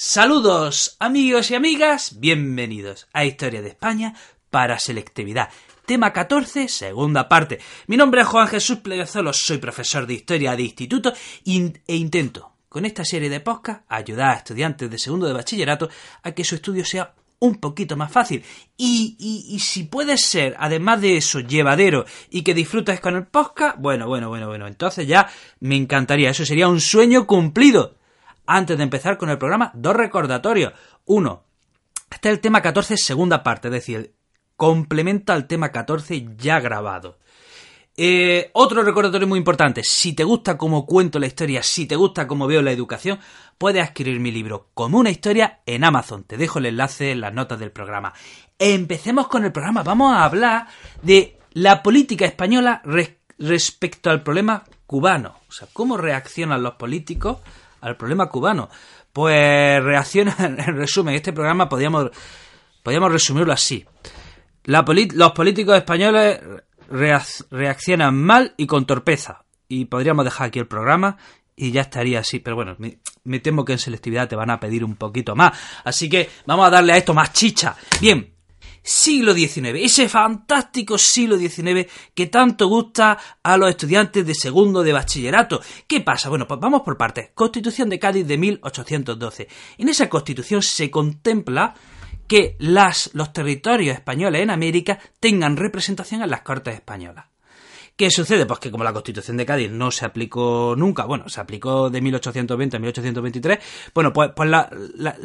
Saludos amigos y amigas, bienvenidos a Historia de España para selectividad. Tema 14, segunda parte. Mi nombre es Juan Jesús Plegazolo, soy profesor de Historia de Instituto e intento, con esta serie de podcast, ayudar a estudiantes de segundo de bachillerato a que su estudio sea un poquito más fácil. Y, y, si puede ser, además de eso, llevadero y que disfrutes con el podcast, bueno, bueno, bueno, bueno, entonces ya me encantaría. Eso sería un sueño cumplido. Antes de empezar con el programa, dos recordatorios. Uno, este es el tema 14, segunda parte, es decir, complementa al tema 14 ya grabado. Eh, otro recordatorio muy importante, si te gusta cómo cuento la historia, si te gusta cómo veo la educación, puedes adquirir mi libro como una historia en Amazon. Te dejo el enlace en las notas del programa. Empecemos con el programa. Vamos a hablar de la política española respecto al problema cubano. O sea, cómo reaccionan los políticos al problema cubano. Pues reacciona, en resumen, este programa podríamos, podríamos resumirlo así. los políticos españoles reaccionan mal y con torpeza. Y podríamos dejar aquí el programa y ya estaría así. Pero bueno, me, temo que en selectividad te van a pedir un poquito más. Así que vamos a darle a esto más chicha. Bien, siglo XIX, ese fantástico siglo XIX que tanto gusta a los estudiantes de segundo de bachillerato. ¿Qué pasa? Bueno, pues vamos por partes. Constitución de Cádiz de 1812. En esa constitución se contempla que las, los territorios españoles en América tengan representación en las Cortes Españolas. ¿Qué sucede? Pues que como la Constitución de Cádiz no se aplicó nunca, bueno, se aplicó de 1820 a 1823, bueno, pues, pues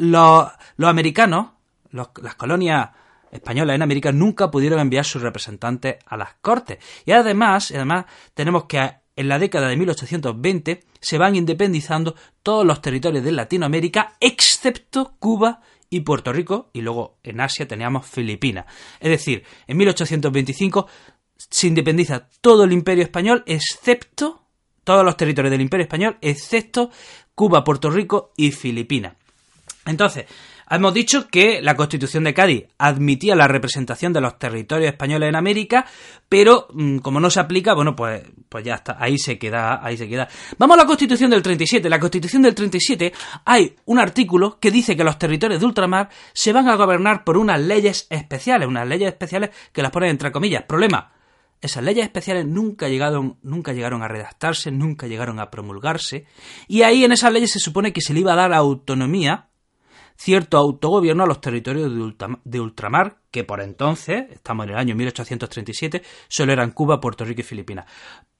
los, americanos, las colonias españolas en América nunca pudieron enviar sus representantes a las Cortes. Y además, además tenemos que en la década de 1820 se van independizando todos los territorios de Latinoamérica, excepto Cuba y Puerto Rico, y luego en Asia teníamos Filipinas. Es decir, en 1825 se independiza todo el imperio español, excepto todos los territorios del imperio español, excepto Cuba, Puerto Rico y Filipinas. Entonces, Hemos dicho que la Constitución de Cádiz admitía la representación de los territorios españoles en América, pero mm, como no se aplica, bueno, pues, pues ya está, ahí se queda, ahí se queda. Vamos a la Constitución del 37. La Constitución del 37 hay un artículo que dice que los territorios de ultramar se van a gobernar por unas leyes especiales, unas leyes especiales que las ponen entre comillas. Problema, esas leyes especiales nunca llegaron, nunca llegaron a redactarse, nunca llegaron a promulgarse, y ahí en esas leyes se supone que se le iba a dar autonomía cierto autogobierno a los territorios de, ultramar, que por entonces, estamos en el año 1837, solo eran Cuba, Puerto Rico y Filipinas.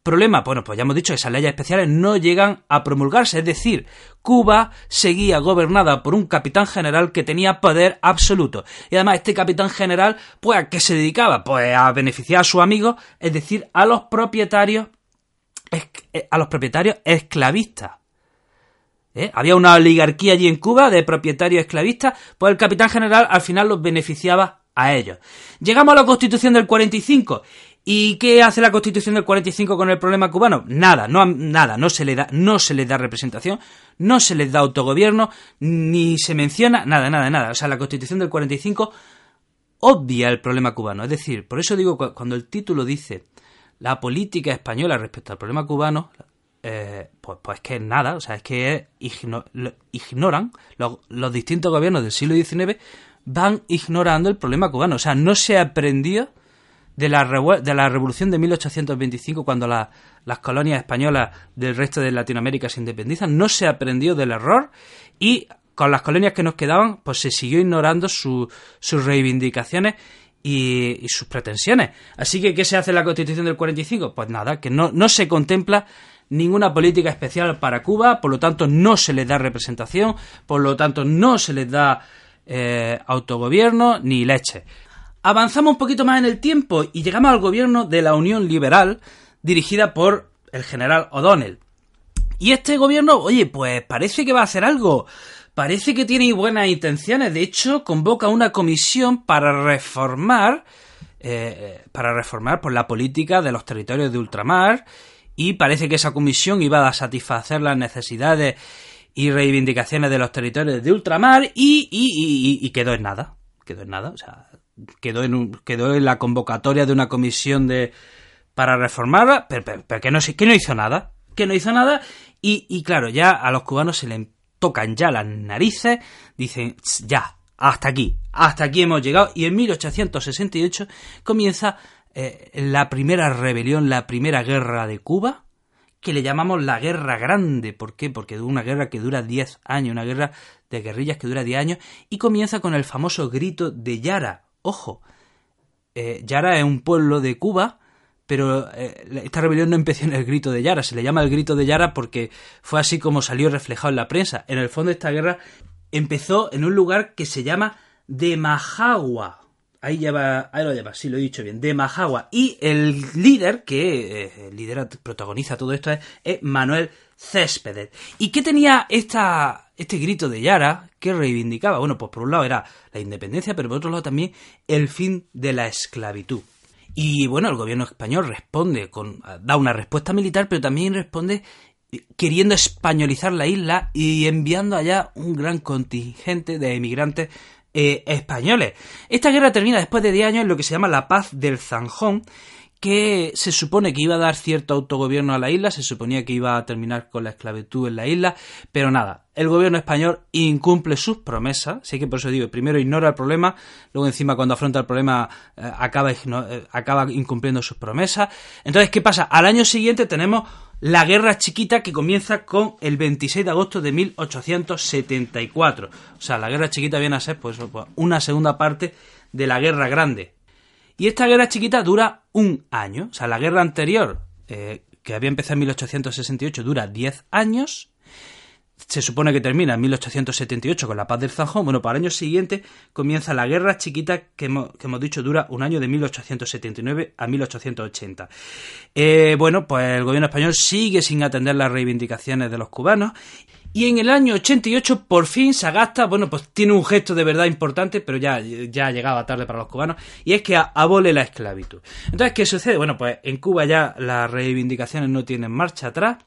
Problema, bueno, pues ya hemos dicho, esas leyes especiales no llegan a promulgarse, es decir, Cuba seguía gobernada por un capitán general que tenía poder absoluto. Y además este capitán general, pues ¿a qué se dedicaba? Pues a beneficiar a sus amigos, es decir, a los propietarios, eh, a los propietarios esclavistas. ¿Eh? Había una oligarquía allí en Cuba de propietarios esclavistas, pues el capitán general al final los beneficiaba a ellos. Llegamos a la constitución del 45. ¿Y qué hace la constitución del 45 con el problema cubano? Nada, no, nada, no se le da, no se les da representación, no se les da autogobierno, ni se menciona, nada, nada, nada. O sea, la constitución del 45 obvia el problema cubano. Es decir, por eso digo, cuando el título dice la política española respecto al problema cubano, eh, pues, pues que nada, o sea, es que ignoran, los, distintos gobiernos del siglo XIX van ignorando el problema cubano, o sea, no se aprendió de la, de la revolución de 1825 cuando las colonias españolas del resto de Latinoamérica se independizan, no se aprendió del error y con las colonias que nos quedaban, pues se siguió ignorando sus reivindicaciones y, y, sus pretensiones. Así que, ¿qué se hace en la Constitución del 45? Pues nada, que no, no se contempla ninguna política especial para Cuba, por lo tanto no se les da representación, por lo tanto no se les da eh, autogobierno ni leche. Avanzamos un poquito más en el tiempo y llegamos al gobierno de la Unión Liberal dirigida por el general O'Donnell. Y este gobierno, oye, pues parece que va a hacer algo. Parece que tiene buenas intenciones. De hecho, convoca una comisión para reformar, eh, para reformar por la política de los territorios de ultramar y parece que esa comisión iba a satisfacer las necesidades y reivindicaciones de los territorios de ultramar y, quedó en nada. Quedó en nada, o sea, quedó en, quedó en la convocatoria de una comisión de para reformarla, pero, que, no, que no hizo nada. Que no hizo nada y, y claro, ya a los cubanos se le tocan ya las narices, dicen, ya, hasta aquí, hasta aquí hemos llegado, y en 1868 comienza eh, la primera rebelión, la primera guerra de Cuba, que le llamamos la Guerra Grande. ¿Por qué? Porque es una guerra que dura 10 años, una guerra de guerrillas que dura 10 años, y comienza con el famoso grito de Yara. Ojo, eh, Yara es un pueblo de Cuba, pero eh, esta rebelión no empezó en el grito de Yara, se le llama el grito de Yara porque fue así como salió reflejado en la prensa. En el fondo esta guerra empezó en un lugar que se llama de Majagua. Ahí, lleva, ahí lo lleva, sí lo he dicho bien, de Majagua. Y el líder que eh, lidera, protagoniza todo esto es, Manuel Céspedes. ¿Y qué tenía esta, este grito de Yara que reivindicaba? Bueno, pues por un lado era la independencia, pero por otro lado también el fin de la esclavitud. Y bueno, el gobierno español responde con, da una respuesta militar, pero también responde queriendo españolizar la isla y enviando allá un gran contingente de emigrantes eh, españoles. Esta guerra termina después de 10 años en lo que se llama la paz del Zanjón, que se supone que iba a dar cierto autogobierno a la isla, se suponía que iba a terminar con la esclavitud en la isla, pero nada, el gobierno español incumple sus promesas, así que por eso digo, primero ignora el problema, luego encima cuando afronta el problema eh, acaba, eh, acaba incumpliendo sus promesas. Entonces, ¿qué pasa? Al año siguiente tenemos la guerra chiquita que comienza con el 26 de agosto de 1874. O sea, la guerra chiquita viene a ser pues, una segunda parte de la guerra grande. Y esta guerra chiquita dura un año. O sea, la guerra anterior, eh, que había empezado en 1868, dura 10 años. Se supone que termina en 1878 con la paz del Zanjón. Bueno, para el año siguiente comienza la guerra chiquita que hemos, dicho dura un año de 1879 a 1880. Eh, bueno, pues el gobierno español sigue sin atender las reivindicaciones de los cubanos y en el año 88 por fin Sagasta, bueno, pues tiene un gesto de verdad importante, pero ya, ya llegaba tarde para los cubanos, y es que abole la esclavitud. Entonces, ¿qué sucede? Bueno, pues en Cuba ya las reivindicaciones no tienen marcha atrás,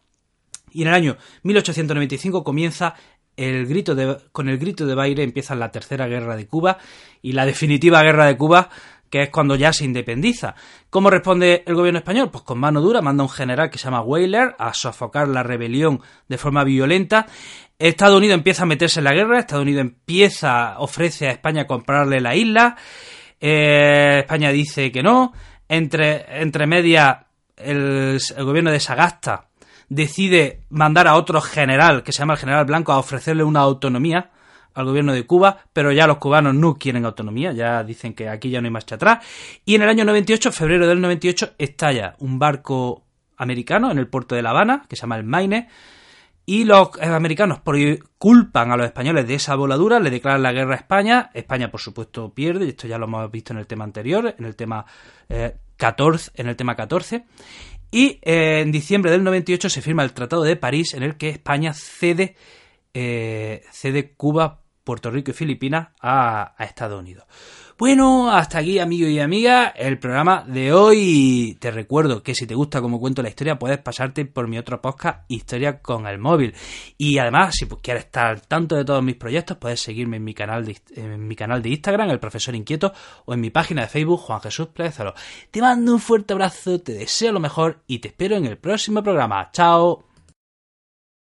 y en el año 1895 comienza el grito de, con el grito de baile empieza la tercera guerra de Cuba y la definitiva guerra de Cuba que es cuando ya se independiza. ¿Cómo responde el gobierno español? Pues con mano dura, manda un general que se llama Weyler a sofocar la rebelión de forma violenta. Estados Unidos empieza a meterse en la guerra, Estados Unidos empieza, ofrece a España comprarle la isla, eh, España dice que no, entre, entre medias el gobierno de Sagasta decide mandar a otro general, que se llama el general Blanco, a ofrecerle una autonomía, al gobierno de Cuba, pero ya los cubanos no quieren autonomía, ya dicen que aquí ya no hay marcha atrás. Y en el año 98, febrero del 98, estalla un barco americano en el puerto de La Habana, que se llama el Maine, y los americanos por, culpan a los españoles de esa voladura, le declaran la guerra a España, España por supuesto pierde, y esto ya lo hemos visto en el tema anterior, en el tema 14, eh, en el tema 14, y eh, en diciembre del 98 se firma el Tratado de París en el que España cede, eh, cede Cuba Puerto Rico y Filipinas a, Estados Unidos. Bueno, hasta aquí amigos y amigas el programa de hoy. Te recuerdo que si te gusta como cuento la historia puedes pasarte por mi otro podcast Historia con el móvil. Y además, si quieres estar al tanto de todos mis proyectos, puedes seguirme en mi canal de, Instagram, El Profesor Inquieto, o en mi página de Facebook, Juan Jesús Plezalo. Te mando un fuerte abrazo, te deseo lo mejor y te espero en el próximo programa. Chao.